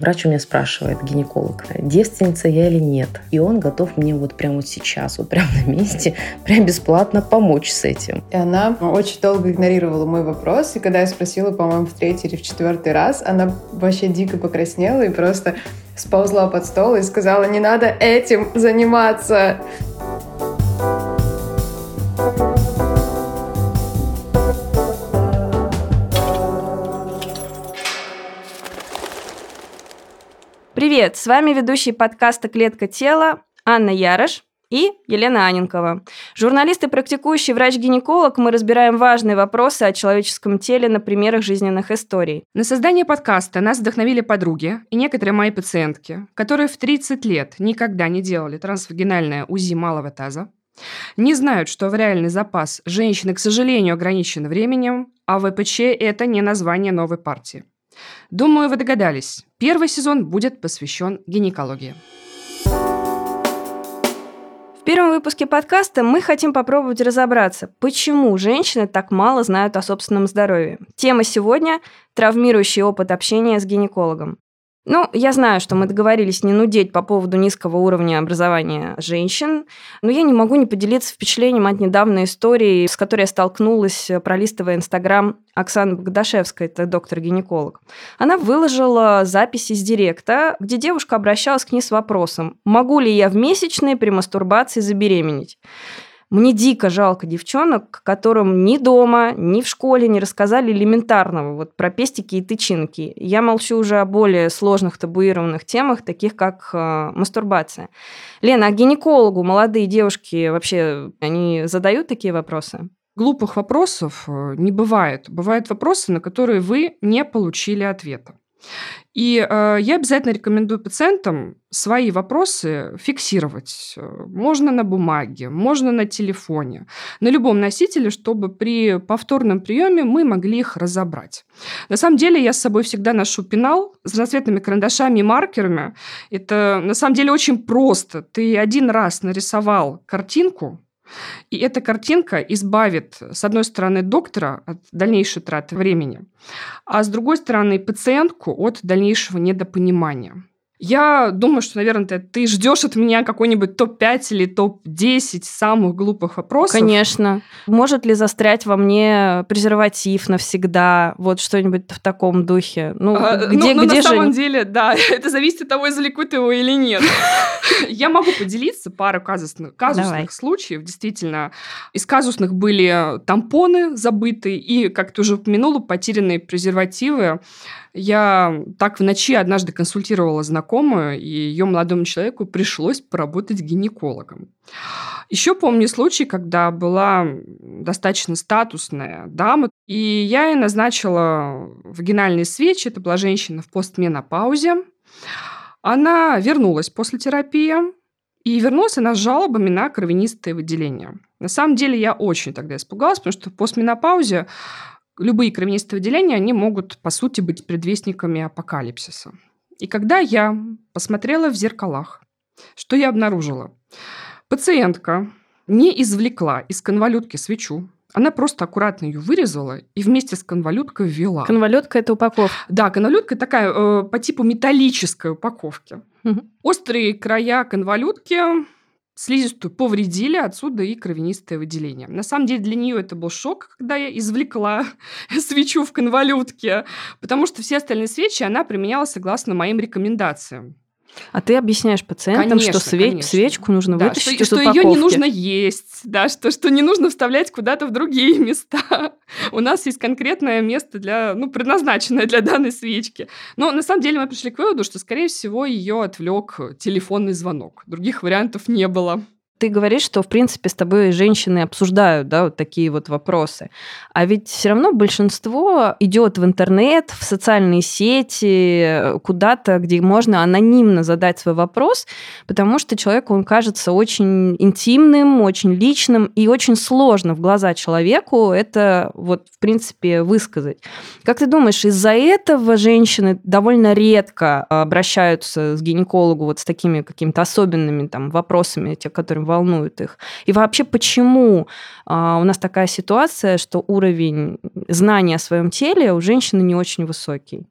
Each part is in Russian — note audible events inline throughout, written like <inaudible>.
Врач у меня спрашивает, гинеколог, девственница я или нет. И он готов мне вот прямо вот сейчас, вот прямо на месте, прям бесплатно помочь с этим. И она очень долго игнорировала мой вопрос. И когда я спросила, по-моему, в третий или в четвертый раз, она вообще дико покраснела и просто сползла под стол и сказала, не надо этим заниматься. Привет, с вами ведущий подкаста «Клетка тела» Анна Ярош и Елена Аненкова. Журналист и практикующий врач-гинеколог, мы разбираем важные вопросы о человеческом теле на примерах жизненных историй. На создание подкаста нас вдохновили подруги и некоторые мои пациентки, которые в 30 лет никогда не делали трансвагинальное УЗИ малого таза, не знают, что авариальный запас женщины, к сожалению, ограничен временем, а ВПЧ – это не название новой партии. Думаю, вы догадались. Первый сезон будет посвящен гинекологии. В первом выпуске подкаста мы хотим попробовать разобраться, почему женщины так мало знают о собственном здоровье. Тема сегодня – травмирующий опыт общения с гинекологом. Ну, я знаю, что мы договорились не нудеть по поводу низкого уровня образования женщин, но я не могу не поделиться впечатлением от недавней истории, с которой я столкнулась, пролистывая Инстаграм Оксаны Богдашевской, это доктор-гинеколог. Она выложила запись из директа, где девушка обращалась к ней с вопросом, могу ли я в месячные при мастурбации забеременеть. Мне дико жалко девчонок, которым ни дома, ни в школе не рассказали элементарного вот про пестики и тычинки. Я молчу уже о более сложных табуированных темах, таких как э, мастурбация. Лена, а гинекологу молодые девушки вообще, они задают такие вопросы? Глупых вопросов э, не бывает. Бывают вопросы, на которые вы не получили ответа. И э, я обязательно рекомендую пациентам свои вопросы фиксировать. Можно на бумаге, можно на телефоне, на любом носителе, чтобы при повторном приеме мы могли их разобрать. На самом деле я с собой всегда ношу пенал с разноцветными карандашами и маркерами. Это на самом деле очень просто. Ты один раз нарисовал картинку, и эта картинка избавит, с одной стороны, доктора от дальнейшей траты времени, а с другой стороны, пациентку от дальнейшего недопонимания. Я думаю, что, наверное, ты, ты ждешь от меня какой-нибудь топ-5 или топ-10 самых глупых вопросов. Конечно. Может ли застрять во мне презерватив навсегда? Вот что-нибудь в таком духе. Ну, а, где, ну, ну где на же... самом деле, да, <laughs> это зависит от того, извлекут его или нет. <laughs> Я могу поделиться пару казусных, казусных случаев. Действительно, из казусных были тампоны забытые и, как ты уже упомянула, потерянные презервативы. Я так в ночи однажды консультировала знакомую, и ее молодому человеку пришлось поработать гинекологом. Еще помню случай, когда была достаточно статусная дама, и я ей назначила вагинальные свечи. Это была женщина в постменопаузе. Она вернулась после терапии, и вернулась она с жалобами на кровянистые выделения. На самом деле я очень тогда испугалась, потому что в постменопаузе любые кровянистые выделения, они могут, по сути, быть предвестниками апокалипсиса. И когда я посмотрела в зеркалах, что я обнаружила? Пациентка не извлекла из конвалютки свечу, она просто аккуратно ее вырезала и вместе с конвалюткой ввела. Конвалютка – это упаковка. Да, конвалютка такая э, по типу металлической упаковки. Угу. Острые края конвалютки слизистую повредили, отсюда и кровянистое выделение. На самом деле для нее это был шок, когда я извлекла <laughs> свечу в конвалютке, потому что все остальные свечи она применяла согласно моим рекомендациям. А ты объясняешь пациентам, конечно, что свеч, конечно. свечку нужно да, вытащить что, из что упаковки. ее не нужно есть, да, что, что не нужно вставлять куда-то в другие <laughs> места. У нас есть конкретное место для, ну, предназначенное для данной свечки. Но на самом деле мы пришли к выводу, что, скорее всего, ее отвлек телефонный звонок. Других вариантов не было ты говоришь, что, в принципе, с тобой женщины обсуждают, да, вот такие вот вопросы. А ведь все равно большинство идет в интернет, в социальные сети, куда-то, где можно анонимно задать свой вопрос, потому что человеку он кажется очень интимным, очень личным, и очень сложно в глаза человеку это вот, в принципе, высказать. Как ты думаешь, из-за этого женщины довольно редко обращаются с гинекологу вот с такими какими-то особенными там вопросами, те, которые волнуют их. И вообще, почему а, у нас такая ситуация, что уровень знания о своем теле у женщины не очень высокий?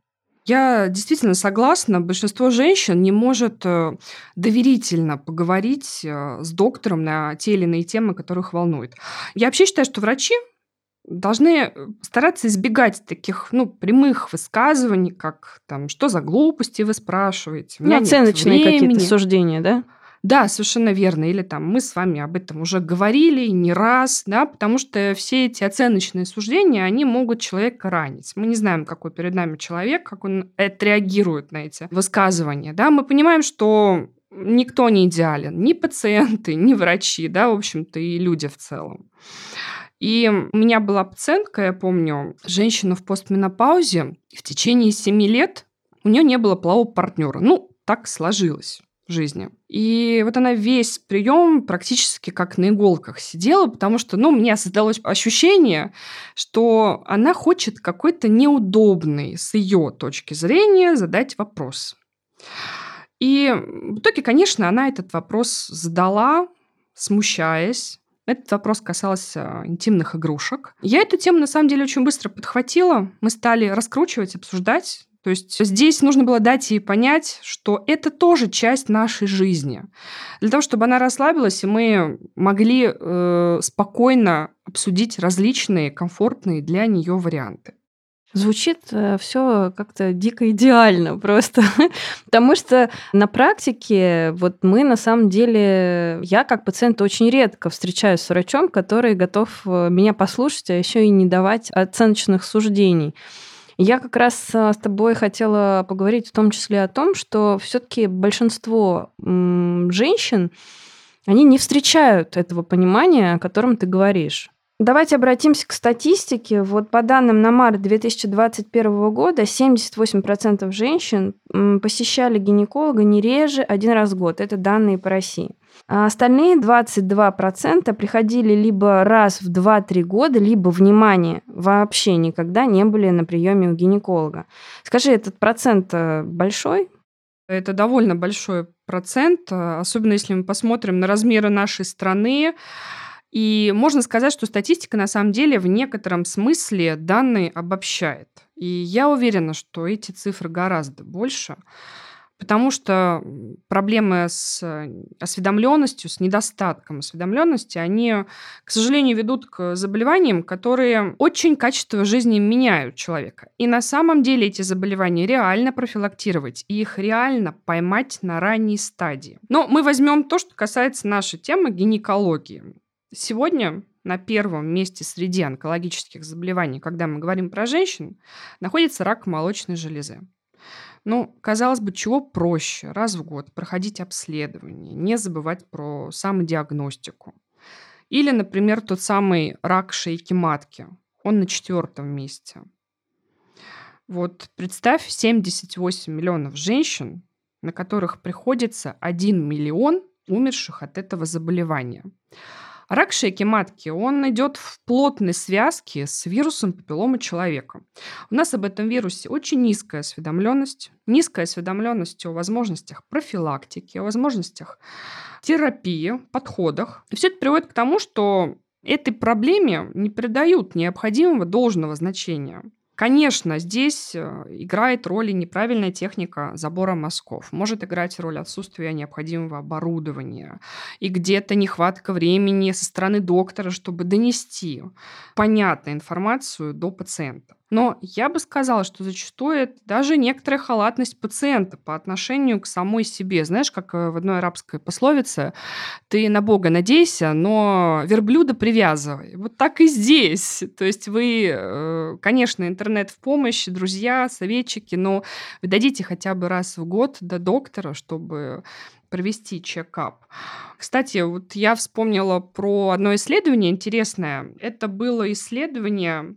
Я действительно согласна. Большинство женщин не может э, доверительно поговорить э, с доктором на те или иные темы, которых волнует. Я вообще считаю, что врачи должны э, стараться избегать таких, ну, прямых высказываний, как там, что за глупости вы спрашиваете. У меня ну, оценочные какие-то суждения, да? Да, совершенно верно. Или там мы с вами об этом уже говорили не раз, да, потому что все эти оценочные суждения, они могут человека ранить. Мы не знаем, какой перед нами человек, как он отреагирует на эти высказывания, да. Мы понимаем, что никто не идеален, ни пациенты, ни врачи, да, в общем-то, и люди в целом. И у меня была пациентка, я помню, женщина в постменопаузе, и в течение семи лет у нее не было полового партнера. Ну, так сложилось жизни. И вот она весь прием практически как на иголках сидела, потому что, ну, мне создалось ощущение, что она хочет какой-то неудобный с ее точки зрения задать вопрос. И в итоге, конечно, она этот вопрос задала, смущаясь, этот вопрос касался интимных игрушек. Я эту тему, на самом деле, очень быстро подхватила. Мы стали раскручивать, обсуждать. То есть здесь нужно было дать ей понять, что это тоже часть нашей жизни. Для того, чтобы она расслабилась, и мы могли э, спокойно обсудить различные комфортные для нее варианты. Звучит э, все как-то дико идеально <laughs> просто. Потому что на практике вот мы на самом деле, я как пациент очень редко встречаюсь с врачом, который готов э, меня послушать, а еще и не давать оценочных суждений. Я как раз э, с тобой хотела поговорить в том числе о том, что все-таки большинство женщин, они не встречают этого понимания, о котором ты говоришь. Давайте обратимся к статистике. Вот по данным на март 2021 года 78% женщин посещали гинеколога не реже один раз в год. Это данные по России. А остальные 22% приходили либо раз в 2-3 года, либо, внимание, вообще никогда не были на приеме у гинеколога. Скажи, этот процент э, большой? Это довольно большой процент, э, особенно если мы посмотрим на размеры нашей страны. И можно сказать, что статистика на самом деле в некотором смысле данные обобщает. И я уверена, что эти цифры гораздо больше, потому что проблемы с осведомленностью, с недостатком осведомленности, они, к сожалению, ведут к заболеваниям, которые очень качество жизни меняют человека. И на самом деле эти заболевания реально профилактировать, и их реально поймать на ранней стадии. Но мы возьмем то, что касается нашей темы гинекологии. Сегодня на первом месте среди онкологических заболеваний, когда мы говорим про женщин, находится рак молочной железы. Ну, казалось бы, чего проще раз в год проходить обследование, не забывать про самодиагностику. Или, например, тот самый рак шейки матки. Он на четвертом месте. Вот представь 78 миллионов женщин, на которых приходится 1 миллион умерших от этого заболевания. Рак шейки матки, он идет в плотной связке с вирусом папиллома человека. У нас об этом вирусе очень низкая осведомленность, низкая осведомленность о возможностях профилактики, о возможностях терапии, подходах. И все это приводит к тому, что этой проблеме не придают необходимого должного значения. Конечно, здесь э, играет роль и неправильная техника забора мазков. Может играть роль отсутствия необходимого оборудования и где-то нехватка времени со стороны доктора, чтобы донести понятную информацию до пациента. Но я бы сказала, что зачастую это даже некоторая халатность пациента по отношению к самой себе. Знаешь, как э, в одной арабской пословице, ты на Бога надейся, но верблюда привязывай. Вот так и здесь. То есть вы, э, конечно, интернет в помощь, друзья, советчики, но вы дадите хотя бы раз в год до доктора, чтобы провести чекап. Кстати, вот я вспомнила про одно исследование интересное. Это было исследование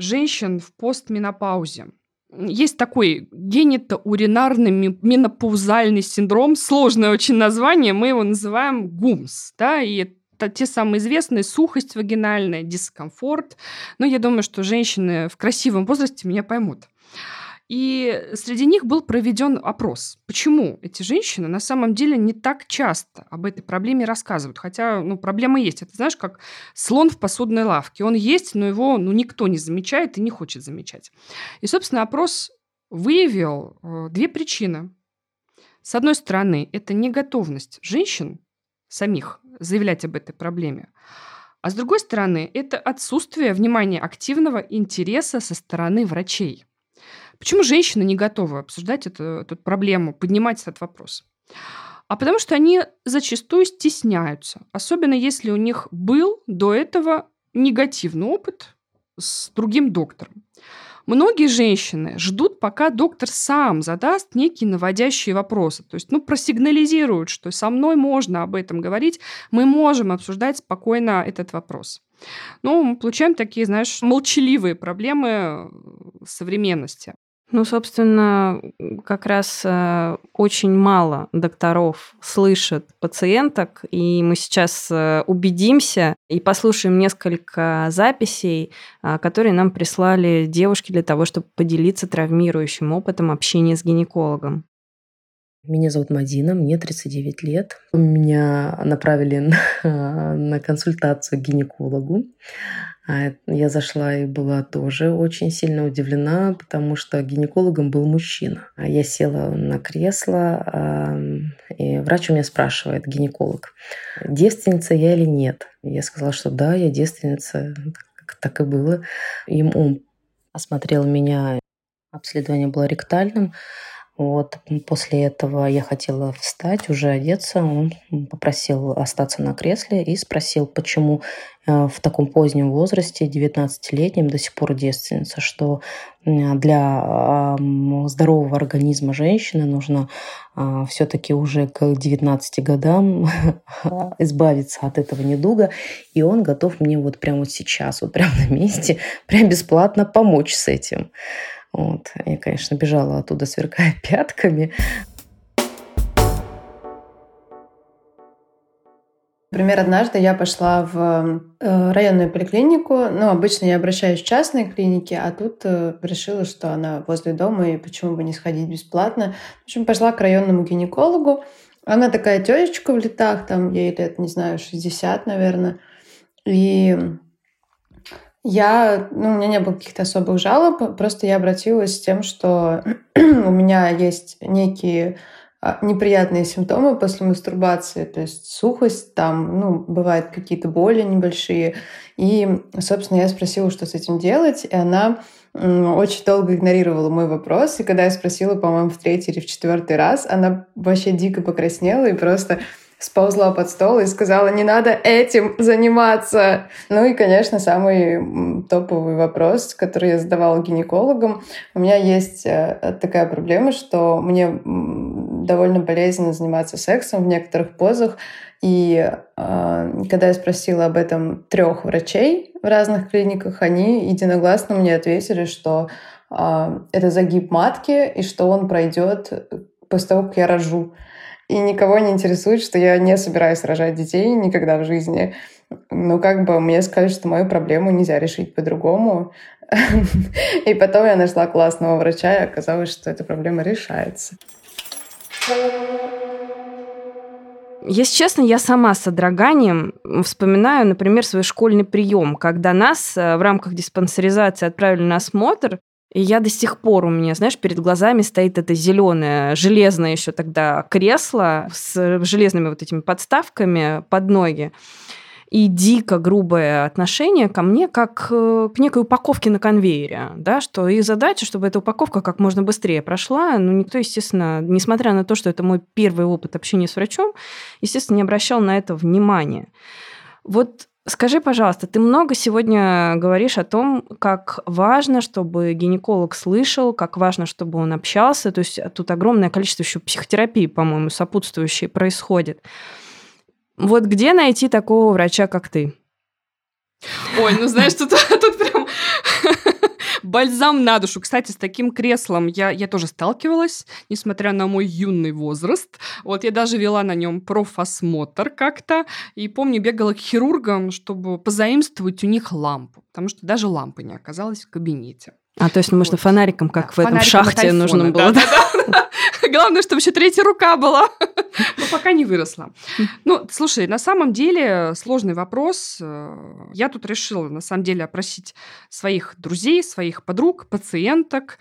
женщин в постменопаузе. Есть такой генитоуринарный менопаузальный синдром, сложное очень название, мы его называем ГУМС, да, и это те самые известные сухость вагинальная, дискомфорт. Но я думаю, что женщины в красивом возрасте меня поймут. И среди них был проведен опрос, почему эти женщины на самом деле не так часто об этой проблеме рассказывают. Хотя ну, проблема есть. Это знаешь, как слон в посудной лавке. Он есть, но его ну, никто не замечает и не хочет замечать. И, собственно, опрос выявил э, две причины. С одной стороны, это неготовность женщин самих заявлять об этой проблеме. А с другой стороны, это отсутствие внимания активного интереса со стороны врачей. Почему женщины не готовы обсуждать эту, эту проблему, поднимать этот вопрос? А потому что они зачастую стесняются, особенно если у них был до этого негативный опыт с другим доктором. Многие женщины ждут, пока доктор сам задаст некие наводящие вопросы. То есть, ну, просигнализируют, что со мной можно об этом говорить, мы можем обсуждать спокойно этот вопрос. Ну, мы получаем такие, знаешь, молчаливые проблемы современности. Ну, собственно, как раз э, очень мало докторов слышат пациенток, и мы сейчас э, убедимся и послушаем несколько записей, э, которые нам прислали девушки для того, чтобы поделиться травмирующим опытом общения с гинекологом. Меня зовут Мадина, мне 39 лет. Меня направили на, <laughs> на консультацию к гинекологу. А я зашла и была тоже очень сильно удивлена, потому что гинекологом был мужчина. А я села на кресло, и врач у меня спрашивает, гинеколог, девственница я или нет? Я сказала, что да, я девственница, так и было. И он осмотрел меня, обследование было ректальным, вот после этого я хотела встать, уже одеться. Он попросил остаться на кресле и спросил, почему э, в таком позднем возрасте, 19-летнем, до сих пор девственница, что для здорового организма женщины нужно а, все-таки уже к 19 годам <laughs> избавиться от этого недуга, и он готов мне вот прямо сейчас, вот прямо на месте, <laughs> прям бесплатно помочь с этим. Вот. Я, конечно, бежала оттуда, сверкая <laughs> пятками. Например, однажды я пошла в э, районную поликлинику. Ну, обычно я обращаюсь в частные клиники, а тут э, решила, что она возле дома, и почему бы не сходить бесплатно. В общем, пошла к районному гинекологу. Она такая тетечка в летах, там ей лет, не знаю, 60, наверное. И я, ну, у меня не было каких-то особых жалоб, просто я обратилась с тем, что <clears throat> у меня есть некие а, неприятные симптомы после мастурбации, то есть сухость, там, ну, бывают какие-то боли небольшие. И, собственно, я спросила, что с этим делать, и она очень долго игнорировала мой вопрос, и когда я спросила, по-моему, в третий или в четвертый раз, она вообще дико покраснела и просто сползла под стол и сказала, не надо этим заниматься. Ну и, конечно, самый топовый вопрос, который я задавала гинекологам. У меня есть э, такая проблема, что мне довольно болезненно заниматься сексом в некоторых позах. И э, когда я спросила об этом трех врачей в разных клиниках, они единогласно мне ответили, что э, это загиб матки и что он пройдет после того, как я рожу и никого не интересует, что я не собираюсь рожать детей никогда в жизни. Ну, как бы мне сказали, что мою проблему нельзя решить по-другому. <laughs> И потом я нашла классного врача, и оказалось, что эта проблема решается. Если честно, я сама с содроганием вспоминаю, например, свой школьный прием, когда нас э, в рамках диспансеризации отправили на осмотр, и я до сих пор у меня, знаешь, перед глазами стоит это зеленое, железное еще тогда кресло с железными вот этими подставками под ноги. И дико грубое отношение ко мне как э, к некой упаковке на конвейере, да, что их задача, чтобы эта упаковка как можно быстрее прошла. Ну, никто, естественно, несмотря на то, что это мой первый опыт общения с врачом, естественно, не обращал на это внимания. Вот Скажи, пожалуйста, ты много сегодня говоришь о том, как важно, чтобы гинеколог слышал, как важно, чтобы он общался. То есть тут огромное количество еще психотерапии, по-моему, сопутствующей происходит. Вот где найти такого врача, как ты? Ой, ну знаешь, тут, <laughs> тут прям бальзам на душу. Кстати, с таким креслом я, я тоже сталкивалась, несмотря на мой юный возраст. Вот я даже вела на нем профосмотр как-то. И помню, бегала к хирургам, чтобы позаимствовать у них лампу. Потому что даже лампы не оказалось в кабинете. А, то есть, ну, можно вот. фонариком, как в этом шахте айфона, нужно было. Да, да, да. <laughs> Главное, чтобы еще третья рука была. Но пока не выросла. Ну, слушай, на самом деле сложный вопрос. Я тут решила, на самом деле, опросить своих друзей, своих подруг, пациенток,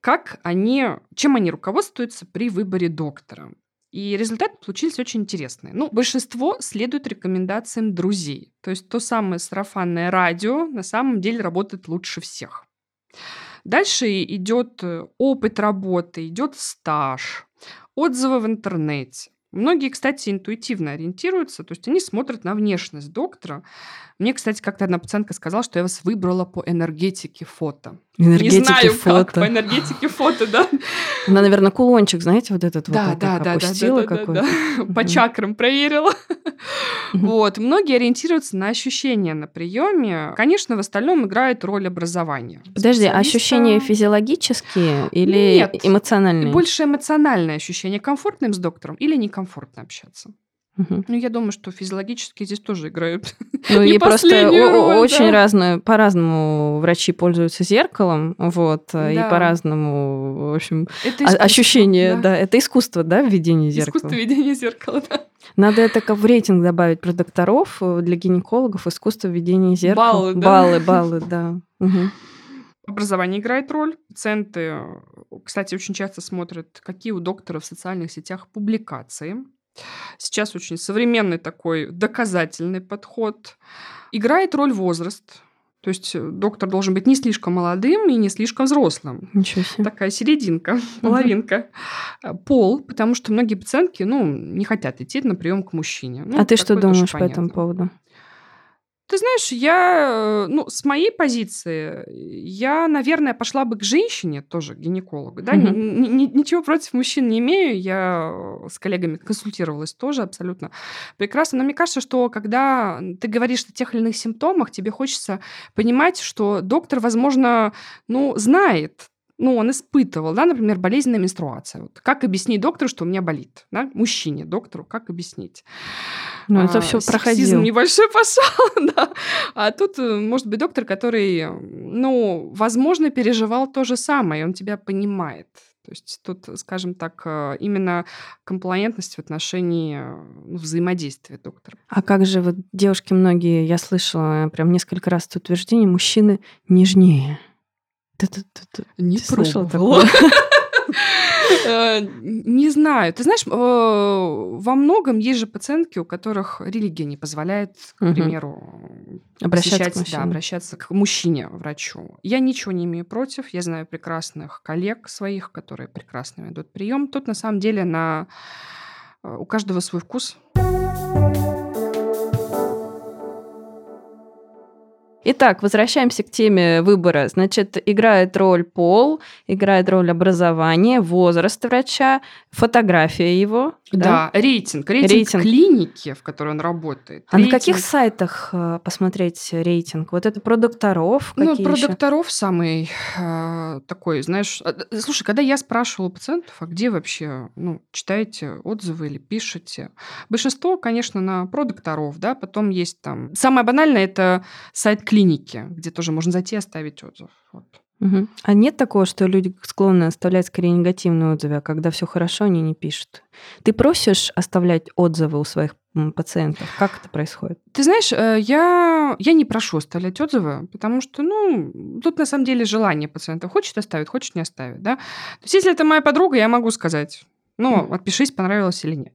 как они, чем они руководствуются при выборе доктора. И результаты получились очень интересные. Ну, большинство следует рекомендациям друзей. То есть то самое сарафанное радио на самом деле работает лучше всех. Дальше идет э, опыт работы, идет стаж, отзывы в интернете. Многие, кстати, интуитивно ориентируются, то есть они смотрят на внешность доктора. Мне, кстати, как-то одна пациентка сказала, что я вас выбрала по энергетике фото. Энергетики Не знаю, фото. как по энергетике фото, да. Она, наверное, кулончик, знаете, вот этот Да, вот да, да, да, опустила да, да, какой-то. да. По Мгм. чакрам проверила. Вот. Многие ориентируются на ощущения на приеме. Конечно, в остальном играет роль образования. Подожди, Специалиста- ощущения физиологические или Нет. эмоциональные? Больше эмоциональное ощущение, комфортно им с доктором или некомфортно общаться. Мгм. Ну, я думаю, что физиологически здесь тоже играют. <laughs> Ну и просто роль, очень да. разные, по-разному врачи пользуются зеркалом, вот, и Да. по-разному, в общем, ощущение, да. это искусство, да, введение зеркала. Искусство ведения зеркала, да. Надо это как в рейтинг добавить про докторов, э, для гинекологов искусство ведения зеркала. Баллы, да? Баллы, баллы, да. Образование играет роль. Пациенты, э, кстати, очень часто смотрят, какие у доктора в социальных сетях публикации. Сейчас очень современный такой доказательный подход. Играет роль возраст. То есть э, доктор должен быть не слишком молодым и не слишком взрослым. Ничего себе. Такая серединка, <laughs> половинка. Э, Пол, потому что многие пациентки, ну, не хотят идти на прием к мужчине. Ну, а ты что думаешь по этому поводу? Ты знаешь, я, э, ну, с моей позиции, я, наверное, пошла бы к женщине, тоже к гинекологу, да, Мгм. ни- ни- ничего против мужчин не имею, я э, с коллегами консультировалась тоже абсолютно прекрасно, но мне кажется, что когда ты говоришь о тех или иных симптомах, тебе хочется понимать, что доктор, возможно, ну, знает, ну, он испытывал, да, например, болезненная менструация. Вот как объяснить доктору, что у меня болит, да, мужчине, доктору, как объяснить? Ну, это А, все сексизм проходил. небольшой <laughs> пошел, да. А тут э, может быть доктор, который, ну, возможно, переживал то же самое, и он тебя понимает. То есть тут, скажем так, э, именно комплаентность в отношении ну, взаимодействия доктора. А как же вот девушки многие, я слышала прям несколько раз это утверждение, мужчины нежнее. Не слышала такое? <laughs> Э, Не знаю. Ты знаешь, э, во многом есть же пациентки, у которых религия не позволяет, к примеру, Обращаться к да, обращаться к мужчине, врачу. Я ничего не имею против. Я знаю прекрасных коллег своих, которые прекрасно ведут прием. Тут на самом деле на э, у каждого свой вкус. Итак, возвращаемся к теме выбора. Значит, играет роль пол, играет роль образование, возраст врача, фотография его. Да, рейтинг. рейтинг. Рейтинг. клиники, в которой он работает. А на каких Рейтинг- сайтах э, посмотреть рейтинг? Вот это про докторов? Ну, про ещё? докторов самый э, такой, знаешь... а, д- Слушай, когда я спрашивала пациентов, а где вообще, ну, читаете отзывы или пишете? Большинство, конечно, на про докторов, да, потом есть там... Самое банальное – это сайт клиники, где тоже можно зайти и оставить отзыв. Вот. Мгм. А нет такого, что люди склонны оставлять скорее негативные отзывы, а когда все хорошо, они не пишут? Ты просишь оставлять отзывы у своих пациентов? Как это происходит? Ты знаешь, э, я, я не прошу оставлять отзывы, потому что, ну, тут на самом деле желание пациента. Хочет оставить, хочет не оставить, да. То есть, если это моя подруга, я могу сказать, ну, отпишись, понравилось или нет.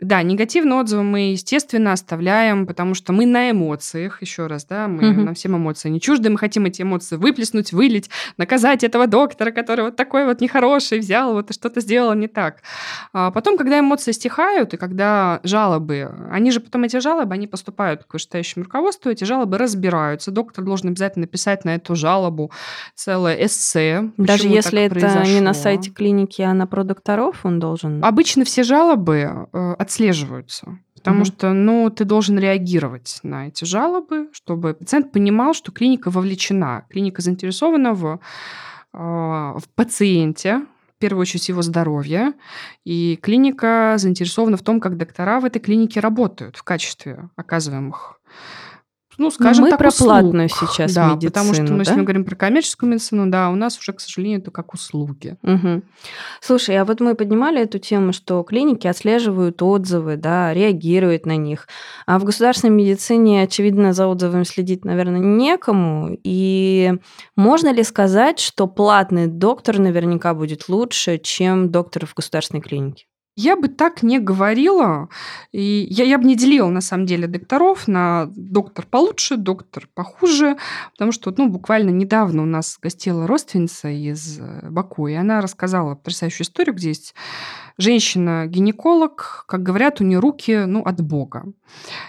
Да, негативные отзывы мы, естественно, оставляем, потому что мы на эмоциях, еще раз, да, мы Мгм. нам всем эмоции не чужды, мы хотим эти эмоции выплеснуть, вылить, наказать этого доктора, который вот такой вот нехороший, взял вот и что-то сделал не так. А потом, когда эмоции стихают, и когда жалобы, они же потом эти жалобы, они поступают к вышестоящему руководству, эти жалобы разбираются. Доктор должен обязательно написать на эту жалобу целое эссе. Даже если это не на произошло. сайте клиники, а на про докторов, он должен... Обычно все жалобы э, отслеживаются. Потому Мгм. что, ну, ты должен реагировать на эти жалобы, чтобы пациент понимал, что клиника вовлечена, клиника заинтересована в, э, в пациенте, в первую очередь его здоровье, и клиника заинтересована в том, как доктора в этой клинике работают в качестве оказываемых ну, скажем мы так, про услуг. платную сейчас да, медицину, потому что мы, да? мы говорим про коммерческую медицину, да, у нас уже, к сожалению, это как услуги. Угу. Слушай, а вот мы поднимали эту тему, что клиники отслеживают отзывы, да, реагируют на них. А в государственной медицине, очевидно, за отзывами следить, наверное, некому. И можно ли сказать, что платный доктор наверняка будет лучше, чем доктор в государственной клинике? Я бы так не говорила. И я, я бы не делила, на самом деле, докторов на доктор получше, доктор похуже. Потому что ну, буквально недавно у нас гостила родственница из э, Баку, и она рассказала потрясающую историю, где есть женщина-гинеколог, как говорят, у нее руки ну, от Бога.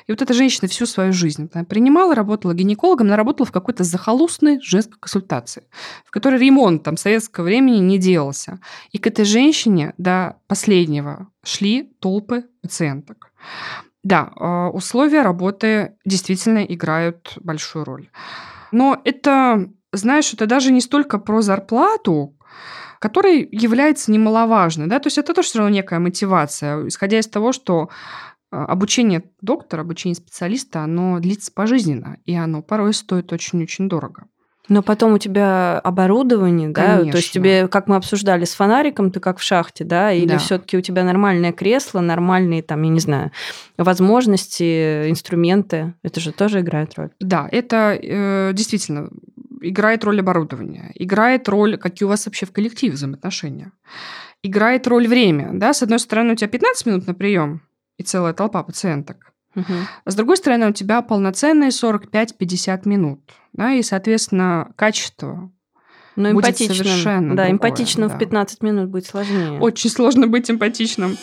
И вот эта женщина всю свою жизнь принимала, работала гинекологом, она работала в какой-то захолустной женской консультации, в которой ремонт там советского времени не делался. И к этой женщине до последнего шли толпы пациенток. Да, а, условия работы действительно играют большую роль. Но это, знаешь, это даже не столько про зарплату, которая является немаловажной. Да? То есть это тоже все равно некая мотивация, исходя из того, что а, обучение доктора, обучение специалиста, оно длится пожизненно, и оно порой стоит очень-очень дорого. Но потом у тебя оборудование, да, Конечно. то есть тебе, как мы обсуждали с фонариком, ты как в шахте, да, или Да. все-таки у тебя нормальное кресло, нормальные там, я не знаю, возможности, инструменты, это же тоже играет роль. Да, это э, действительно играет роль оборудования, играет роль, какие у вас вообще в коллективе взаимоотношения, играет роль время. Да? С одной стороны, у тебя 15 минут на прием и целая толпа пациенток, а с другой стороны, у тебя полноценные 45-50 минут. Да? И, соответственно, качество Но Будет эмпатичным, совершенно да, другое, эмпатичным да. в 15 минут будет сложнее. очень сложно быть эмпатичным.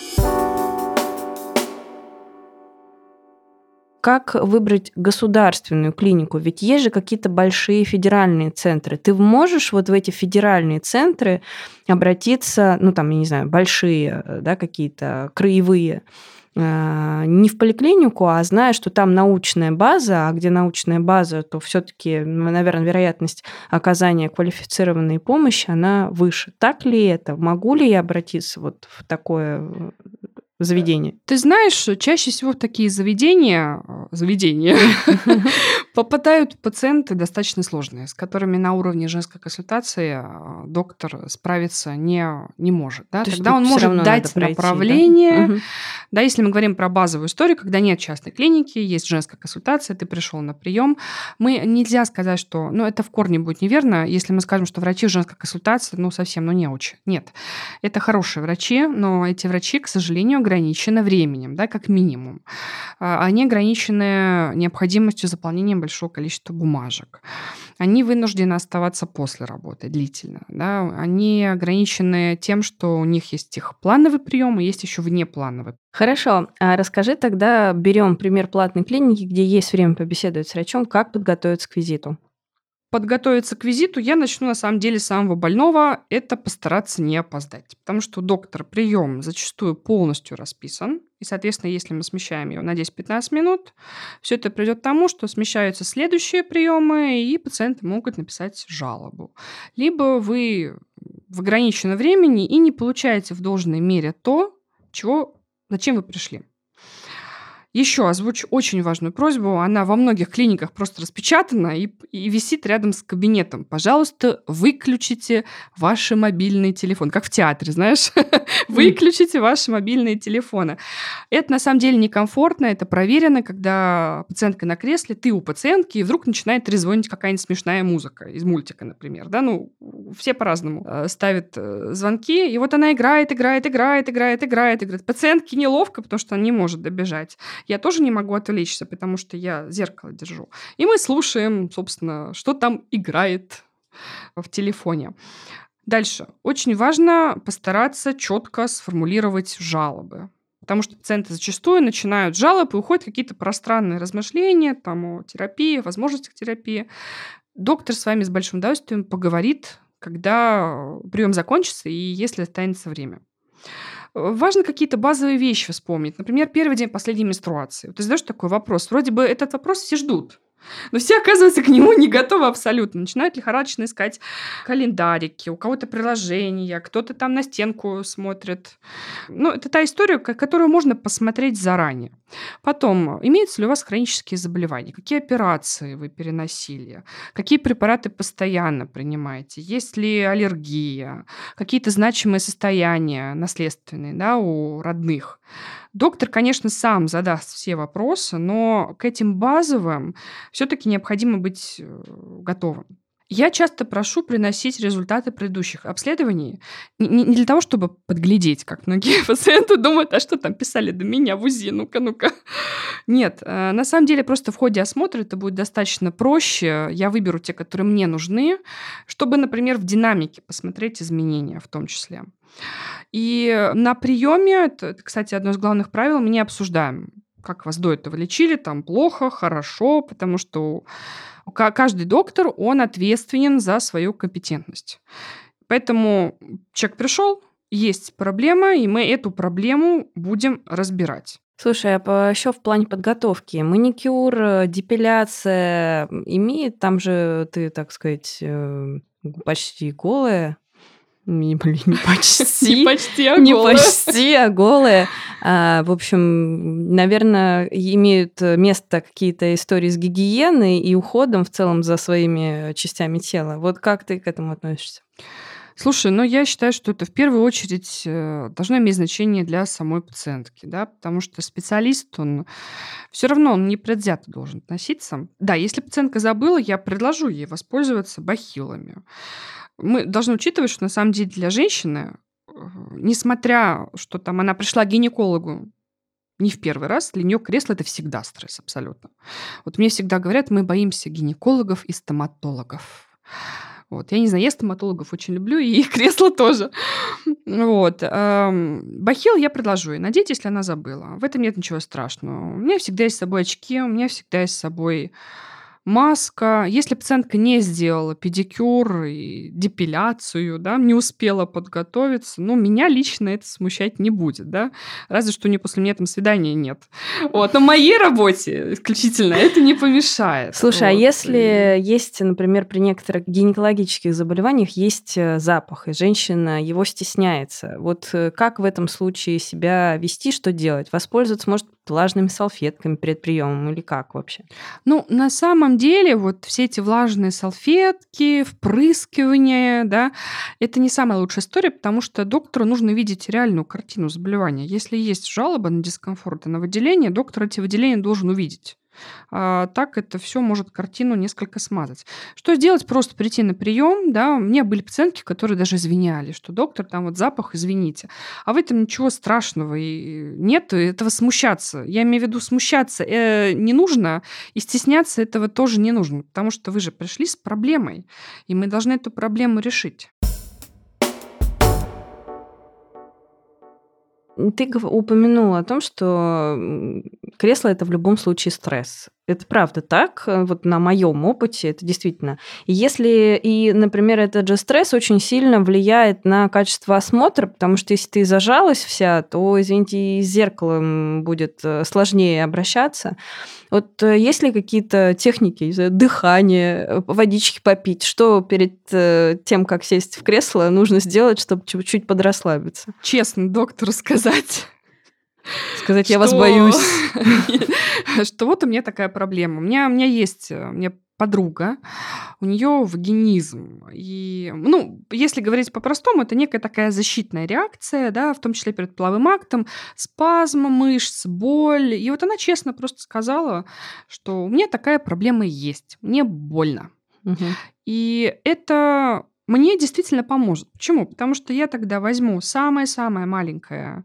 Как выбрать государственную клинику? Ведь есть же какие-то большие федеральные центры. Ты можешь вот в эти федеральные центры обратиться, ну там, я не знаю, большие, да, какие-то краевые, э, не в поликлинику, а зная, что там научная база, а где научная база, то все-таки, наверное, вероятность оказания квалифицированной помощи, она выше. Так ли это? Могу ли я обратиться вот в такое э, заведение? Ты знаешь, чаще всего в такие заведения, э, заведения <laughs> попадают пациенты достаточно сложные, с которыми на уровне женской консультации э, доктор справиться не, не может. Да? То Тогда он может дать пройти, да? направление. Мгм. Да, если мы говорим про базовую историю, когда нет частной клиники, есть женская консультация, ты пришел на прием, мы нельзя сказать, что, ну, это в корне будет неверно, если мы скажем, что врачи в женской консультации, ну, совсем, ну, не очень. Нет. Это хорошие врачи, но эти врачи, к сожалению, ограничены временем, да, как минимум. А, Они ограничены необходимостью заполнения большого количества бумажек. Они вынуждены оставаться после работы длительно. Да? Они ограничены тем, что у них есть их плановый прием и есть еще внеплановый. Хорошо, а расскажи тогда, берем пример платной клиники, где есть время побеседовать с врачом, как подготовиться к визиту. Подготовиться к визиту я начну на самом деле с самого больного. Это постараться не опоздать. Потому что у доктора прием зачастую полностью расписан. И, соответственно, если мы смещаем его на 10-15 минут, все это придет к тому, что смещаются следующие приемы, и пациенты могут написать жалобу. Либо вы в ограниченном времени и не получаете в должной мере то, чего, зачем вы пришли. Еще озвучу очень важную просьбу. Она во многих клиниках просто распечатана и, и висит рядом с кабинетом. Пожалуйста, выключите ваши мобильные телефоны. Как в театре, знаешь? <laughs> Выключите ваши мобильные телефоны. Это на самом деле некомфортно, это проверено, когда пациентка на кресле, ты у пациентки, и вдруг начинает трезвонить какая-нибудь смешная музыка из мультика, например. Да? Ну, все по-разному э, ставят э, звонки, и вот она играет, играет, играет, играет, играет, играет. Пациентке неловко, потому что она не может добежать. Я тоже не могу отвлечься, потому что я зеркало держу. И мы слушаем, собственно, что там играет в телефоне. Дальше. Очень важно постараться четко сформулировать жалобы. Потому что пациенты зачастую начинают жалобы, и уходят какие-то пространные размышления там, о терапии, возможностях терапии. Доктор с вами с большим удовольствием поговорит, когда прием закончится и если останется время. Важно какие-то базовые вещи вспомнить. Например, первый день последней менструации. Ты задаешь такой вопрос. Вроде бы этот вопрос все ждут. Но все, оказывается, к нему не готовы абсолютно. Начинают лихорадочно искать календарики, у кого-то приложения, кто-то там на стенку смотрит. Ну, это та история, которую можно посмотреть заранее. Потом, имеются ли у вас хронические заболевания? Какие операции вы переносили? Какие препараты постоянно принимаете? Есть ли аллергия? Какие-то значимые состояния наследственные да, у родных? Доктор, конечно, сам задаст все вопросы, но к этим базовым все-таки необходимо быть э, готовым. Я часто прошу приносить результаты предыдущих обследований не для того, чтобы подглядеть, как многие <laughs> пациенты думают, а что там писали до меня в УЗИ, ну-ка, ну-ка. Нет, э, на самом деле просто в ходе осмотра это будет достаточно проще. Я выберу те, которые мне нужны, чтобы, например, в динамике посмотреть изменения в том числе. И на приеме, это, кстати, одно из главных правил, мы не обсуждаем, как вас до этого лечили, там плохо, хорошо, потому что каждый доктор, он ответственен за свою компетентность. Поэтому человек пришел, есть проблема, и мы эту проблему будем разбирать. Слушай, а еще в плане подготовки, маникюр, депиляция имеет, там же ты, так сказать, э, почти голая, не, блин, не почти. <laughs> Не почти, а Не почти, а голые. А, в общем, наверное, имеют место какие-то истории с гигиеной и уходом в целом за своими частями тела. Вот как ты к этому относишься? Слушай, ну я считаю, что это в первую очередь э, должно иметь значение для самой пациентки, да, потому что специалист, он все равно он не предвзято должен относиться. Да, если пациентка забыла, я предложу ей воспользоваться бахилами мы должны учитывать, что на самом деле для женщины, э, несмотря, что там она пришла к гинекологу не в первый раз, для нее кресло это всегда стресс абсолютно. Вот мне всегда говорят, мы боимся гинекологов и стоматологов. Вот. Я не знаю, я стоматологов очень люблю, и <laughs> кресло тоже. Вот. Бахил я предложу ей надеть, если она забыла. В этом нет ничего страшного. У меня всегда есть с собой очки, у меня всегда есть с собой маска. Если пациентка не сделала педикюр и депиляцию, да, не успела подготовиться, ну, меня лично это смущать не будет, да, разве что не после меня там свидания нет. Вот, но моей работе исключительно это не помешает. Слушай, а вот. а если есть, например, при некоторых гинекологических заболеваниях есть э, запах, и женщина его стесняется, вот э, как в этом случае себя вести, что делать? Воспользоваться, может, влажными салфетками перед приемом или как вообще? Ну, на самом деле, вот все эти влажные салфетки, впрыскивание, да, это не самая лучшая история, потому что доктору нужно видеть реальную картину заболевания. Если есть жалоба на дискомфорт и на выделение, доктор эти выделения должен увидеть. А, так это все может картину несколько смазать. Что сделать? Просто прийти на прием. Да? У меня были пациентки, которые даже извиняли, что доктор, там вот запах, извините. А в этом ничего страшного и нет этого смущаться. Я имею в виду смущаться э, не нужно, и стесняться этого тоже не нужно, потому что вы же пришли с проблемой, и мы должны эту проблему решить. Ты упомянула о том, что кресло это в любом случае стресс. Это правда так, э, вот на моем опыте это действительно. Если и, например, этот же стресс очень сильно влияет на качество осмотра, потому что если ты зажалась вся, то, извините, и с зеркалом будет э, сложнее обращаться. Вот э, есть ли какие-то техники, дыхание, водички попить? Что перед тем, как сесть в кресло, нужно сделать, чтобы чуть-чуть подрасслабиться? Честно доктору <laughs> сказать Сказать, я вас боюсь. <laughs> Что вот у меня такая проблема. У меня, у меня есть у меня подруга, у нее вагинизм. И, ну, если говорить по-простому, это некая такая защитная реакция, да, в том числе перед половым актом, спазм мышц, боль. И вот она честно просто сказала, что у меня такая проблема есть, мне больно. Угу. И это мне действительно поможет. Почему? Потому что я тогда возьму самое-самое маленькое Э,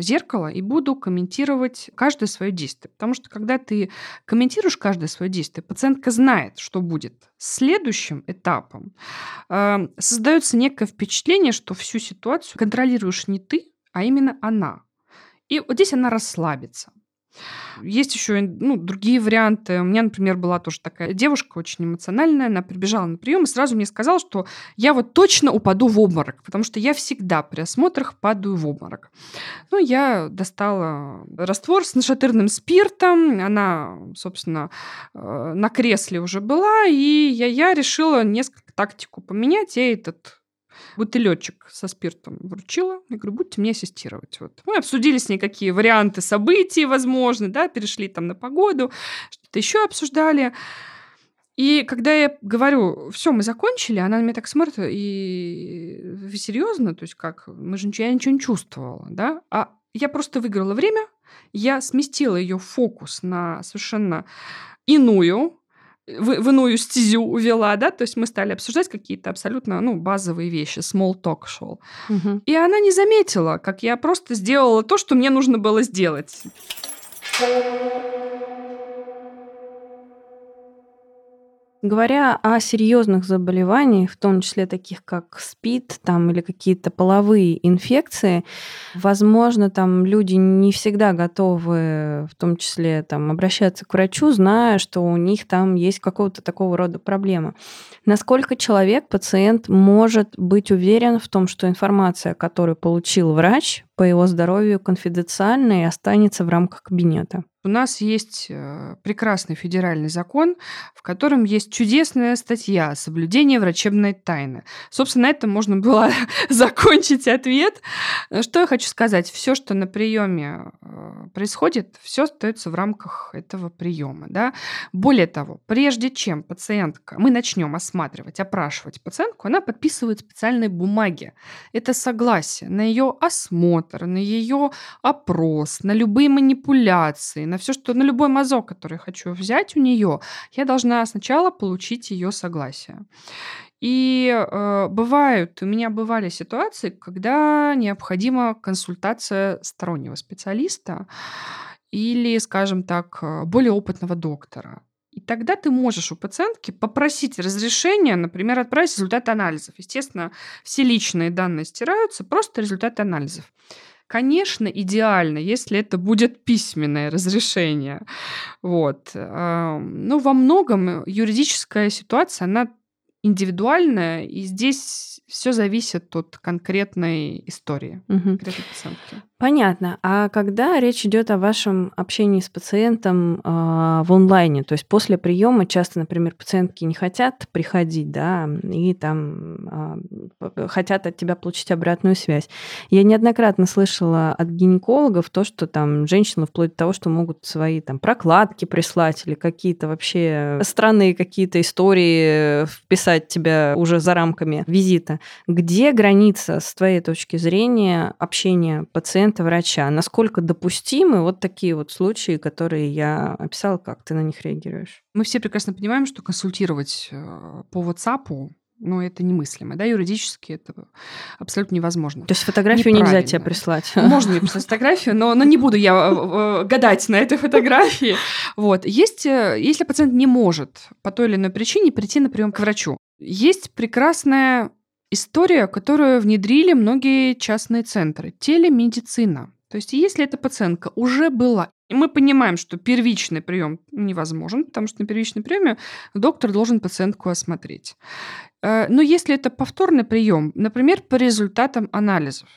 зеркало и буду комментировать каждое свое действие. Потому что когда ты комментируешь каждое свое действие, пациентка знает, что будет следующим этапом. Э, создается некое впечатление, что всю ситуацию контролируешь не ты, а именно она. И вот здесь она расслабится. Есть еще ну, другие варианты. У меня, например, была тоже такая девушка очень эмоциональная. Она прибежала на прием и сразу мне сказала, что я вот точно упаду в обморок, потому что я всегда при осмотрах падаю в обморок. Ну, я достала раствор с нашатырным спиртом. Она, собственно, э, на кресле уже была, и я, я решила несколько тактику поменять. Я этот бутылечек со спиртом вручила. Я говорю, будьте мне ассистировать. Вот. Мы обсудили с ней, какие варианты событий возможны, да, перешли там на погоду, что-то еще обсуждали. И когда я говорю, все, мы закончили, она на меня так смотрит, и вы серьезно? То есть как? Мы же ничего, я ничего не чувствовала, да? А я просто выиграла время, я сместила ее фокус на совершенно иную в, в иную стезю увела, да, то есть мы стали обсуждать какие-то абсолютно, ну, базовые вещи, small talk шел. Угу. И она не заметила, как я просто сделала то, что мне нужно было сделать. Говоря о серьезных заболеваниях, в том числе таких как СПИД там, или какие-то половые инфекции, возможно, там люди не всегда готовы, в том числе там, обращаться к врачу, зная, что у них там есть какого-то такого рода проблема. Насколько человек, пациент, может быть уверен в том, что информация, которую получил врач по его здоровью, конфиденциальна и останется в рамках кабинета? У нас есть э, прекрасный федеральный закон, в котором есть чудесная статья «Соблюдение врачебной тайны». Собственно, на этом можно было <laughs> закончить ответ. Что я хочу сказать? Все, что на приеме э, происходит, все остается в рамках этого приема. Да? Более того, прежде чем пациентка, мы начнем осматривать, опрашивать пациентку, она подписывает специальные бумаги. Это согласие на ее осмотр, на ее опрос, на любые манипуляции, на все, что на любой мазок, который я хочу взять у нее, я должна сначала получить ее согласие. И э, бывают, у меня бывали ситуации, когда необходима консультация стороннего специалиста или, скажем так, э, более опытного доктора. Тогда ты можешь у пациентки попросить разрешения, например, отправить результаты анализов. Естественно, все личные данные стираются, просто результаты анализов. Конечно, идеально, если это будет письменное разрешение. Вот. Ну, во многом юридическая ситуация, она индивидуальная, и здесь все зависит от конкретной истории, угу. конкретной пациентки. Понятно. А когда речь идет о вашем общении с пациентом э, в онлайне, то есть после приема часто, например, пациентки не хотят приходить, да, и там э, хотят от тебя получить обратную связь. Я неоднократно слышала от гинекологов то, что там женщины вплоть до того, что могут свои там прокладки прислать или какие-то вообще странные какие-то истории вписать тебя уже за рамками визита. Где граница с твоей точки зрения общения пациента пациента врача. Насколько допустимы вот такие вот случаи, которые я описала, как ты на них реагируешь? Мы все прекрасно понимаем, что консультировать э, по WhatsApp ну, это немыслимо, да, юридически это абсолютно невозможно. То есть фотографию нельзя тебе прислать? Можно мне прислать фотографию, но, но не буду я э, э, гадать на этой фотографии. Вот. Есть, если пациент не может по той или иной причине прийти на прием к врачу, есть прекрасная история, которую внедрили многие частные центры. Телемедицина. То есть, если эта пациентка уже была, мы понимаем, что первичный прием невозможен, потому что на первичном приеме доктор должен пациентку осмотреть. Э, но если это повторный прием, например, по результатам анализов,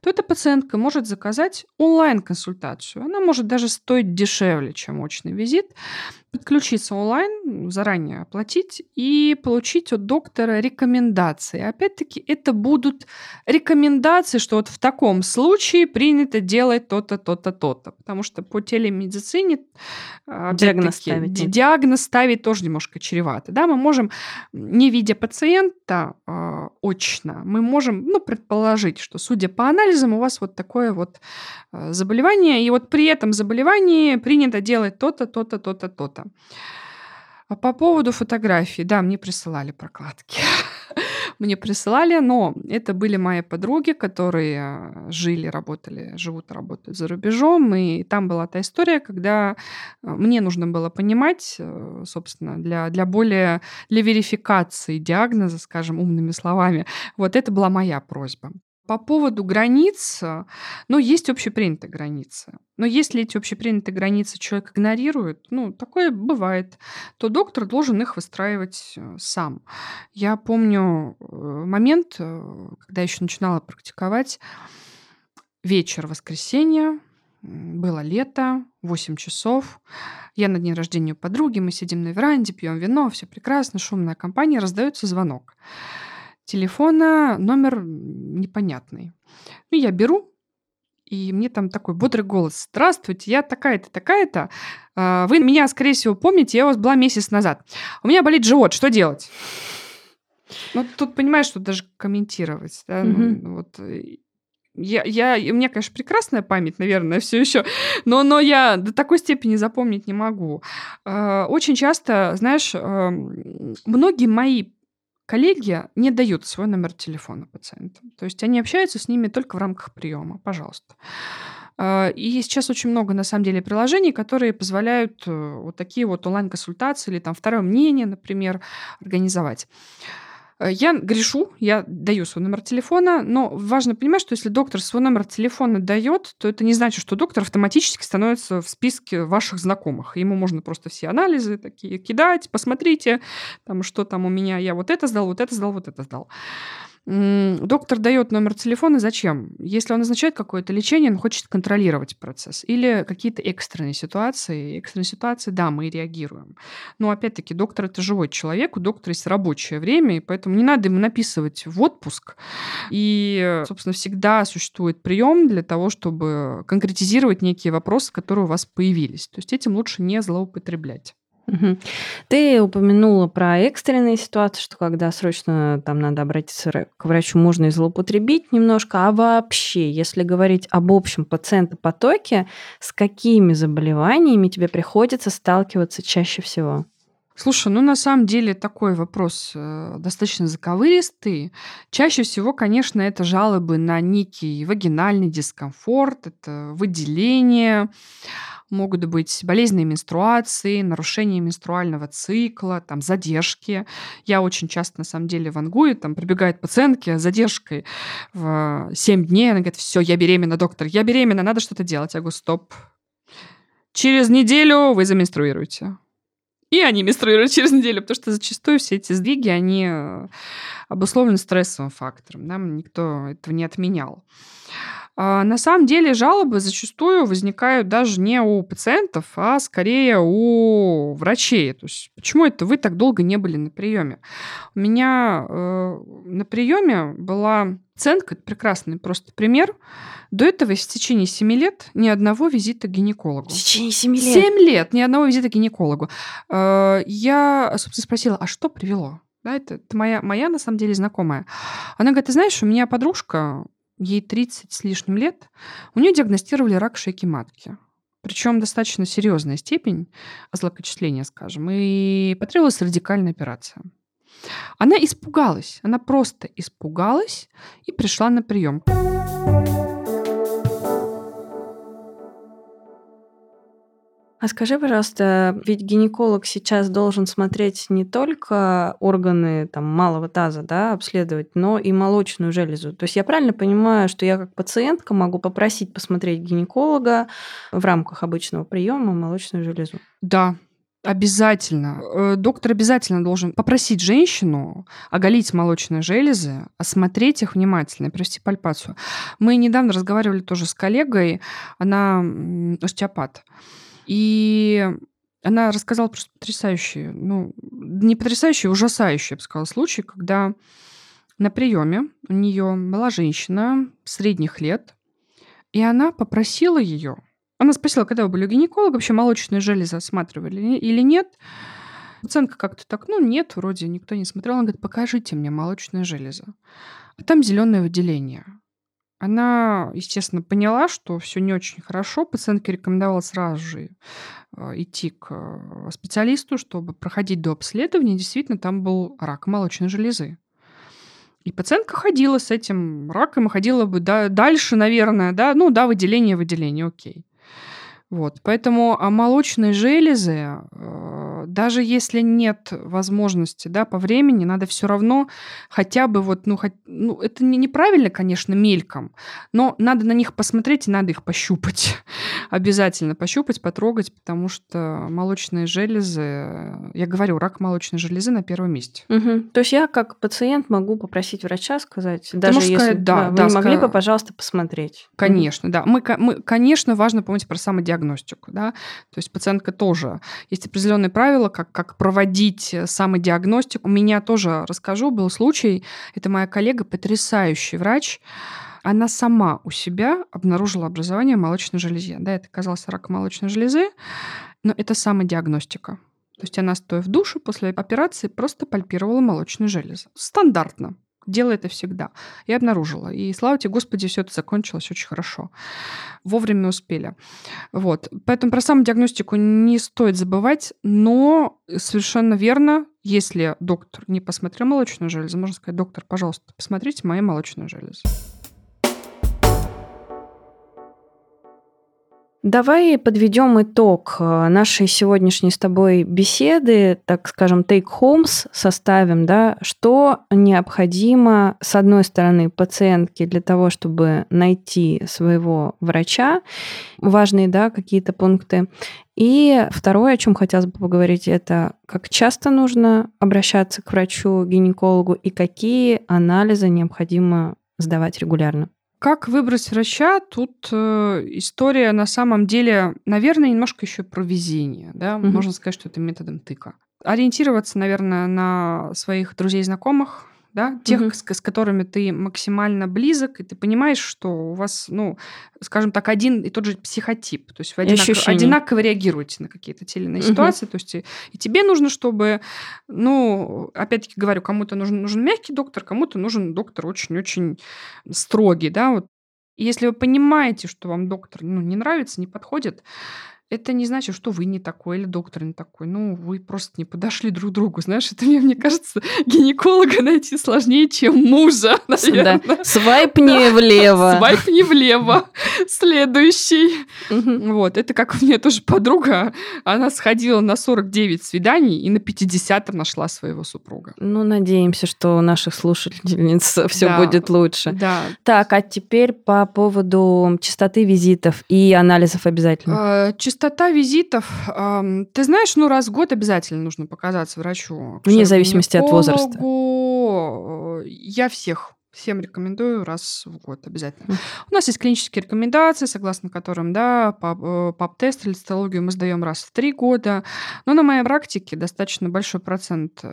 то эта пациентка может заказать онлайн-консультацию. Она может даже стоить дешевле, чем очный визит подключиться онлайн, заранее оплатить и получить от доктора рекомендации. Опять-таки, это будут рекомендации, что вот в таком случае принято делать то-то, то-то, то-то. Потому что по телемедицине диагноз ставить, диагноз ставить тоже немножко чревато. Да? Мы можем, не видя пациента э, очно, мы можем ну, предположить, что, судя по анализам, у вас вот такое вот э, заболевание, и вот при этом заболевании принято делать то-то, то-то, то-то, то-то. А по поводу фотографий, да, мне присылали прокладки. Мне присылали, но это были мои подруги, которые жили, работали, живут, работают за рубежом, и там была та история, когда э, мне нужно было понимать, э, собственно, для, для более, для верификации диагноза, скажем, умными словами, вот это была моя просьба. По поводу границ, ну, есть общепринятые границы. Но если эти общепринятые границы человек игнорирует, ну, такое бывает, то доктор должен их выстраивать э, сам. Я помню э, момент, э, когда я еще начинала практиковать, вечер воскресенья, было лето, 8 часов. Я на день рождения у подруги, мы сидим на веранде, пьем вино, все прекрасно, шумная компания, раздается звонок телефона номер непонятный. Ну, я беру, и мне там такой бодрый голос. Здравствуйте, я такая-то, такая-то. А, вы меня, скорее всего, помните, я у вас была месяц назад. У меня болит живот, что делать? Ну, тут понимаешь, что даже комментировать. Да? Mm-hmm. Ну, вот, э, я, я, у меня, конечно, прекрасная память, наверное, все еще, но, но я до такой степени запомнить не могу. А, очень часто, знаешь, многие мои коллеги не дают свой номер телефона пациентам. То есть они общаются с ними только в рамках приема. Пожалуйста. А, и сейчас очень много, на самом деле, приложений, которые позволяют э, вот такие вот онлайн-консультации или там второе мнение, например, организовать. Э, я грешу, я даю свой номер телефона, но важно понимать, что если доктор свой номер телефона дает, то это не значит, что доктор автоматически становится в списке ваших знакомых. Ему можно просто все анализы такие кидать, посмотрите, там, что там у меня, я вот это сдал, вот это сдал, вот это сдал. Доктор дает номер телефона зачем? Если он назначает какое-то лечение, он хочет контролировать процесс. Или какие-то экстренные ситуации. Экстренные ситуации, да, мы реагируем. Но опять-таки доктор это живой человек, у доктора есть рабочее время, и поэтому не надо ему написывать в отпуск. И, собственно, всегда существует прием для того, чтобы конкретизировать некие вопросы, которые у вас появились. То есть этим лучше не злоупотреблять. Угу. Ты упомянула про экстренные ситуации, что когда срочно там надо обратиться к врачу, можно и злоупотребить немножко. А вообще, если говорить об общем пациентопотоке, с какими заболеваниями тебе приходится сталкиваться чаще всего? Слушай, ну на самом деле такой вопрос э, достаточно заковыристый. Чаще всего, конечно, это жалобы на некий вагинальный дискомфорт, это выделение, могут быть болезненные менструации, нарушение менструального цикла, там, задержки. Я очень часто, на самом деле, вангую, там прибегает пациентки с задержкой в 7 дней, она говорит, все, я беременна, доктор, я беременна, надо что-то делать. Я говорю, стоп. Через неделю вы заменструируете. И они менструируют через неделю, потому что зачастую все эти сдвиги, они э, обусловлены стрессовым фактором. Нам никто этого не отменял. А, на самом деле жалобы зачастую возникают даже не у пациентов, а скорее у врачей. То есть почему это вы так долго не были на приеме? У меня э, на приеме была пациентка, это прекрасный просто пример. До этого в течение 7 лет ни одного визита к гинекологу. В течение 7 лет? 7 лет ни одного визита к гинекологу. Э, я, собственно, спросила, а что привело? Да, это, это моя, моя, на самом деле, знакомая. Она говорит, ты знаешь, у меня подружка, ей 30 с лишним лет, у нее диагностировали рак шейки матки. Причем достаточно серьезная степень злокочисления, скажем, и потребовалась радикальная операция. Она испугалась, она просто испугалась и пришла на прием. А скажи, пожалуйста, ведь гинеколог сейчас должен смотреть не только органы там, малого таза, да, обследовать, но и молочную железу. То есть я правильно понимаю, что я как пациентка могу попросить посмотреть гинеколога в рамках обычного приема молочную железу? Да, Обязательно. Э, доктор обязательно должен попросить женщину оголить молочные железы, осмотреть их внимательно и провести пальпацию. Мы недавно разговаривали тоже с коллегой, она остеопат. И она рассказала просто потрясающий, ну, не потрясающий, а ужасающий, я бы сказала, случай, когда на приеме у нее была женщина средних лет, и она попросила ее, она спросила, когда вы были у гинеколога, вообще молочные железы осматривали или нет. Пациентка как-то так, ну нет, вроде никто не смотрел. Она говорит, покажите мне молочные железы. А там зеленое выделение. Она, естественно, поняла, что все не очень хорошо. Пациентке рекомендовала сразу же э, идти к э, специалисту, чтобы проходить до обследования. Действительно, там был рак молочной железы. И пациентка ходила с этим раком, и ходила бы да, дальше, наверное, да, ну да, выделение, выделение, окей. Вот, поэтому молочные железы э, э, даже если нет возможности, да, по времени, надо все равно хотя бы вот, ну, хоть, ну это не, неправильно, конечно, мельком, но надо на них посмотреть и надо их пощупать. <laughs> Обязательно пощупать, потрогать, потому что молочные железы, я говорю, рак молочной железы на первом месте. Угу. То есть я как пациент могу попросить врача сказать, даже если сказать, да, да, вы да, не могли ска- бы, пожалуйста, посмотреть. Конечно, да. Мы, мы, конечно, важно помнить про самодиагностику, да. То есть пациентка тоже есть определенные правила, как, как проводить э, самодиагностику. У меня тоже расскажу, был случай. Это моя коллега, потрясающий врач. Она сама у себя обнаружила образование молочной железе. Да, это оказался рак молочной железы, но это самодиагностика. То есть она, стоя в душе после операции, просто пальпировала молочную железу. Стандартно. Делала это всегда. И обнаружила. И слава тебе, Господи, все это закончилось очень хорошо. Вовремя успели. Вот. Поэтому про самодиагностику не стоит забывать, но совершенно верно, если доктор не посмотрел молочную железу, можно сказать, доктор, пожалуйста, посмотрите мои молочную железу. Давай подведем итог э, нашей сегодняшней с тобой беседы, так скажем, take-homes составим, да, что необходимо, с одной стороны, пациентке для того, чтобы найти своего врача, важные, да, какие-то пункты, и второе, о чем хотелось бы поговорить, это как часто нужно обращаться к врачу-гинекологу и какие анализы необходимо сдавать регулярно. Как выбрать врача? Тут э, история на самом деле, наверное, немножко еще про везение. Да? Мгм. Можно сказать, что это методом тыка. Ориентироваться, наверное, на своих друзей, знакомых, да, тех, Мгм. с, с которыми ты максимально близок, и ты понимаешь, что у вас, ну, скажем так, один и тот же психотип. То есть вы И одинаково, реагируете на какие-то те или иные Мгм. ситуации. То есть и, и тебе нужно, чтобы, ну, опять-таки говорю, кому-то нужен, нужен мягкий доктор, кому-то нужен доктор очень-очень строгий, да, вот. И если вы понимаете, что вам доктор ну, не нравится, не подходит, это не значит, что вы не такой или доктор не такой. Ну, вы просто не подошли друг другу. Знаешь, это мне, мне кажется, <laughs> гинеколога найти сложнее, чем мужа, Да. наверное. Свайпни влево. Свайпни влево. <laughs> Следующий. Вот, это как у меня тоже подруга. Она сходила на 49 свиданий и на 50 нашла своего супруга. Ну, надеемся, что у наших слушательниц <laughs> все Да. будет лучше. Да. Так, а теперь по поводу частоты визитов и анализов обязательно. Э, Частота визитов. Ты знаешь, ну раз в год обязательно нужно показаться врачу. Вне зависимости от возраста. гинекологу. Я всех Всем рекомендую раз в год обязательно. У нас есть клинические рекомендации, согласно которым, да, э, пап-тест или цитологию мы сдаем раз в три года. Но на моей практике достаточно большой процент э,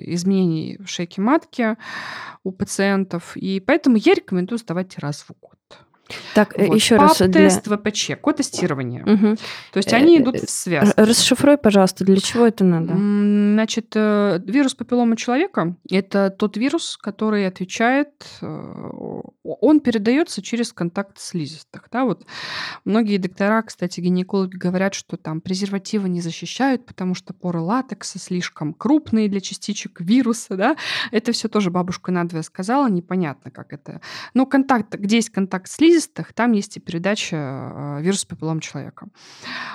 изменений в шейке матки у пациентов, и поэтому я рекомендую сдавать раз в год. Так, Вот. еще раз. Для... Пап-тест, ВПЧ, код-тестирование. Мгм. То есть Э, они э, идут э, в связке. Р- Расшифруй, пожалуйста, для чего это надо? Значит, э, вирус папиллома человека – это тот вирус, который отвечает, э, он передается через контакт слизистых. Да? Вот многие доктора, кстати, гинекологи говорят, что там презервативы не защищают, потому что поры латекса слишком крупные для частичек вируса. Да? Это все тоже бабушка надвое сказала, непонятно, как это. Но контакт, где есть контакт слизистых, там есть и передача э, вируса папиллома человека.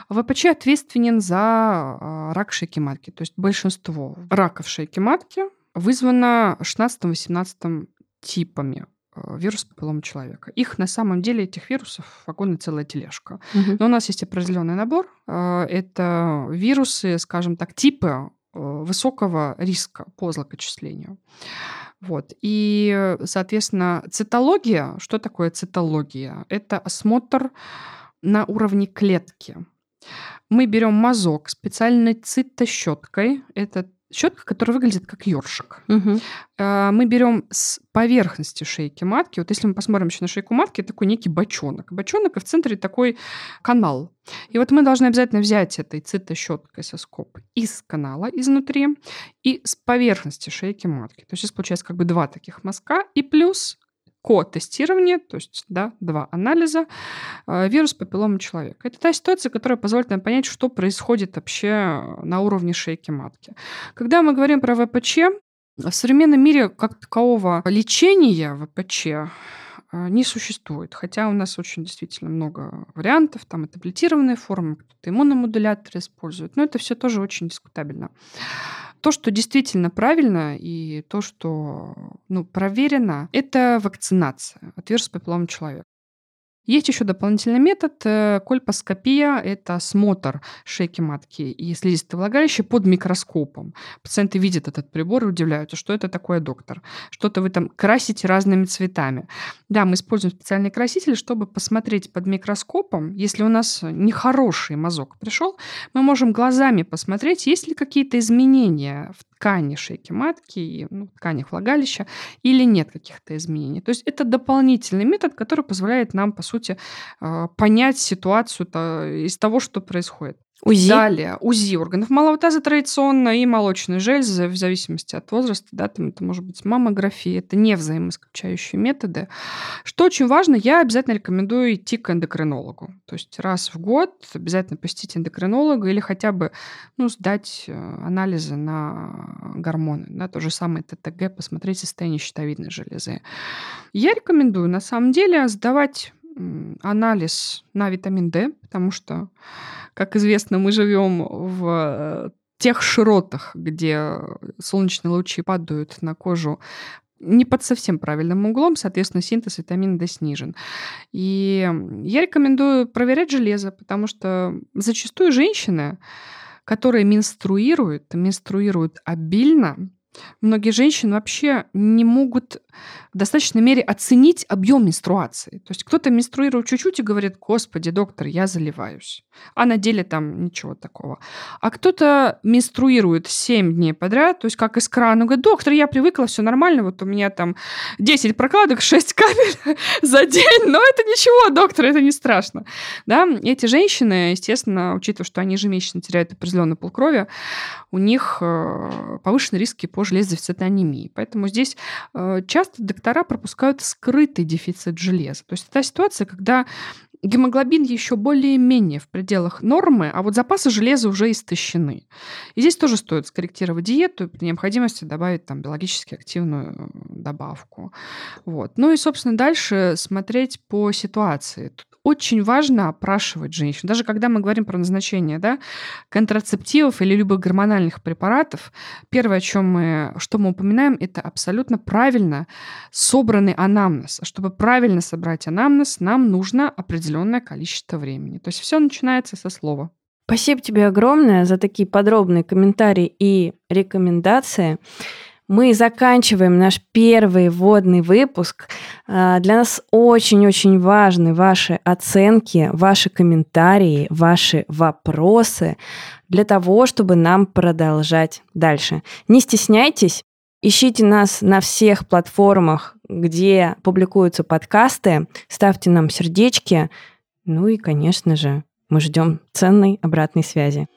ВПЧ ответственен за э, рак шейки матки. То есть большинство раков шейки матки вызвано 16-18 типами э, вируса папиллома человека. Их на самом деле, этих вирусов, вагон целая тележка. Мгм. Но у нас есть определенный набор. Это вирусы, скажем так, типы высокого риска по злокочислению. Вот. И, соответственно, цитология, что такое цитология? Это осмотр на уровне клетки. Мы берем мазок специальной цитощеткой. Это щетка, которая выглядит как ёршик. Э, Мы берем с поверхности шейки матки. Вот если мы посмотрим еще на шейку матки, такой некий бочонок. Бочонок, и в центре такой канал. И вот мы должны обязательно взять этой цитощеткой соскоб из канала изнутри и с поверхности шейки матки. То есть здесь получается как бы два таких мазка и плюс ко-тестирование, то есть да, два анализа, э, вирус папиллома человека. Это та ситуация, которая позволит нам понять, что происходит вообще на уровне шейки матки. Когда мы говорим про ВПЧ, в современном мире как такового лечения ВПЧ не существует. Хотя у нас очень действительно много вариантов. Там и таблетированные формы, кто-то иммуномодуляторы использует. Но это все тоже очень дискутабельно. То, что действительно правильно и то, что ну, проверено, это вакцинация от вируса папиллома человека. Есть еще дополнительный метод э, кольпоскопия. Это осмотр шейки матки и слизистого влагалища под микроскопом. Пациенты видят этот прибор и удивляются, что это такое, доктор. Что-то вы там красите разными цветами. Да, мы используем специальные красители, чтобы посмотреть под микроскопом. Если у нас нехороший мазок пришел, мы можем глазами посмотреть, есть ли какие-то изменения в ткани шейки матки и ну, тканях влагалища или нет каких-то изменений. То есть это дополнительный метод, который позволяет нам, по сути, а, понять ситуацию из того, что происходит. УЗИ? Далее, УЗИ органов малого таза традиционно и молочной железы, в зависимости от возраста, да, там это может быть маммография, это не взаимоисключающие методы. Что очень важно, я обязательно рекомендую идти к эндокринологу. То есть раз в год обязательно посетить эндокринолога или хотя бы ну, сдать э, анализы на гормоны, да, то же самое ТТГ, посмотреть состояние щитовидной железы. Я рекомендую, на самом деле, сдавать анализ на витамин D, потому что, как известно, мы живем в э, тех широтах, где солнечные лучи падают на кожу не под совсем правильным углом, соответственно, синтез витамина D снижен. И я рекомендую проверять железо, потому что зачастую женщины, которые менструируют, менструируют обильно, Многие женщины вообще не могут в достаточной мере оценить объем менструации. То есть кто-то менструирует чуть-чуть и говорит, господи, доктор, я заливаюсь. А на деле там ничего такого. А кто-то менструирует 7 дней подряд, то есть как из крана, говорит, доктор, я привыкла, все нормально, вот у меня там 10 прокладок, 6 капель <laughs> за день, но это ничего, доктор, это не страшно. Да? Эти женщины, естественно, учитывая, что они ежемесячно теряют определенный полкрови, у них э, повышенные риски по железодефицитной анемии. Поэтому здесь э, часто доктора пропускают скрытый дефицит железа. То есть это ситуация, когда гемоглобин еще более-менее в пределах нормы, а вот запасы железа уже истощены. И здесь тоже стоит скорректировать диету и при необходимости добавить там биологически активную э, добавку. Вот. Ну и, собственно, дальше смотреть по ситуации. Тут очень важно опрашивать женщин. Даже когда мы говорим про назначение да, контрацептивов или любых гормональных препаратов, первое, о чем мы, что мы упоминаем, это абсолютно правильно собранный анамнез. А чтобы правильно собрать анамнез, нам нужно определенное количество времени. То есть все начинается со слова. Спасибо тебе огромное за такие подробные комментарии и рекомендации мы заканчиваем наш первый вводный выпуск. А, для нас очень-очень важны ваши оценки, ваши комментарии, ваши вопросы для того, чтобы нам продолжать дальше. Не стесняйтесь, ищите нас на всех платформах, где публикуются подкасты, ставьте нам сердечки, ну и, конечно же, мы ждем ценной обратной связи.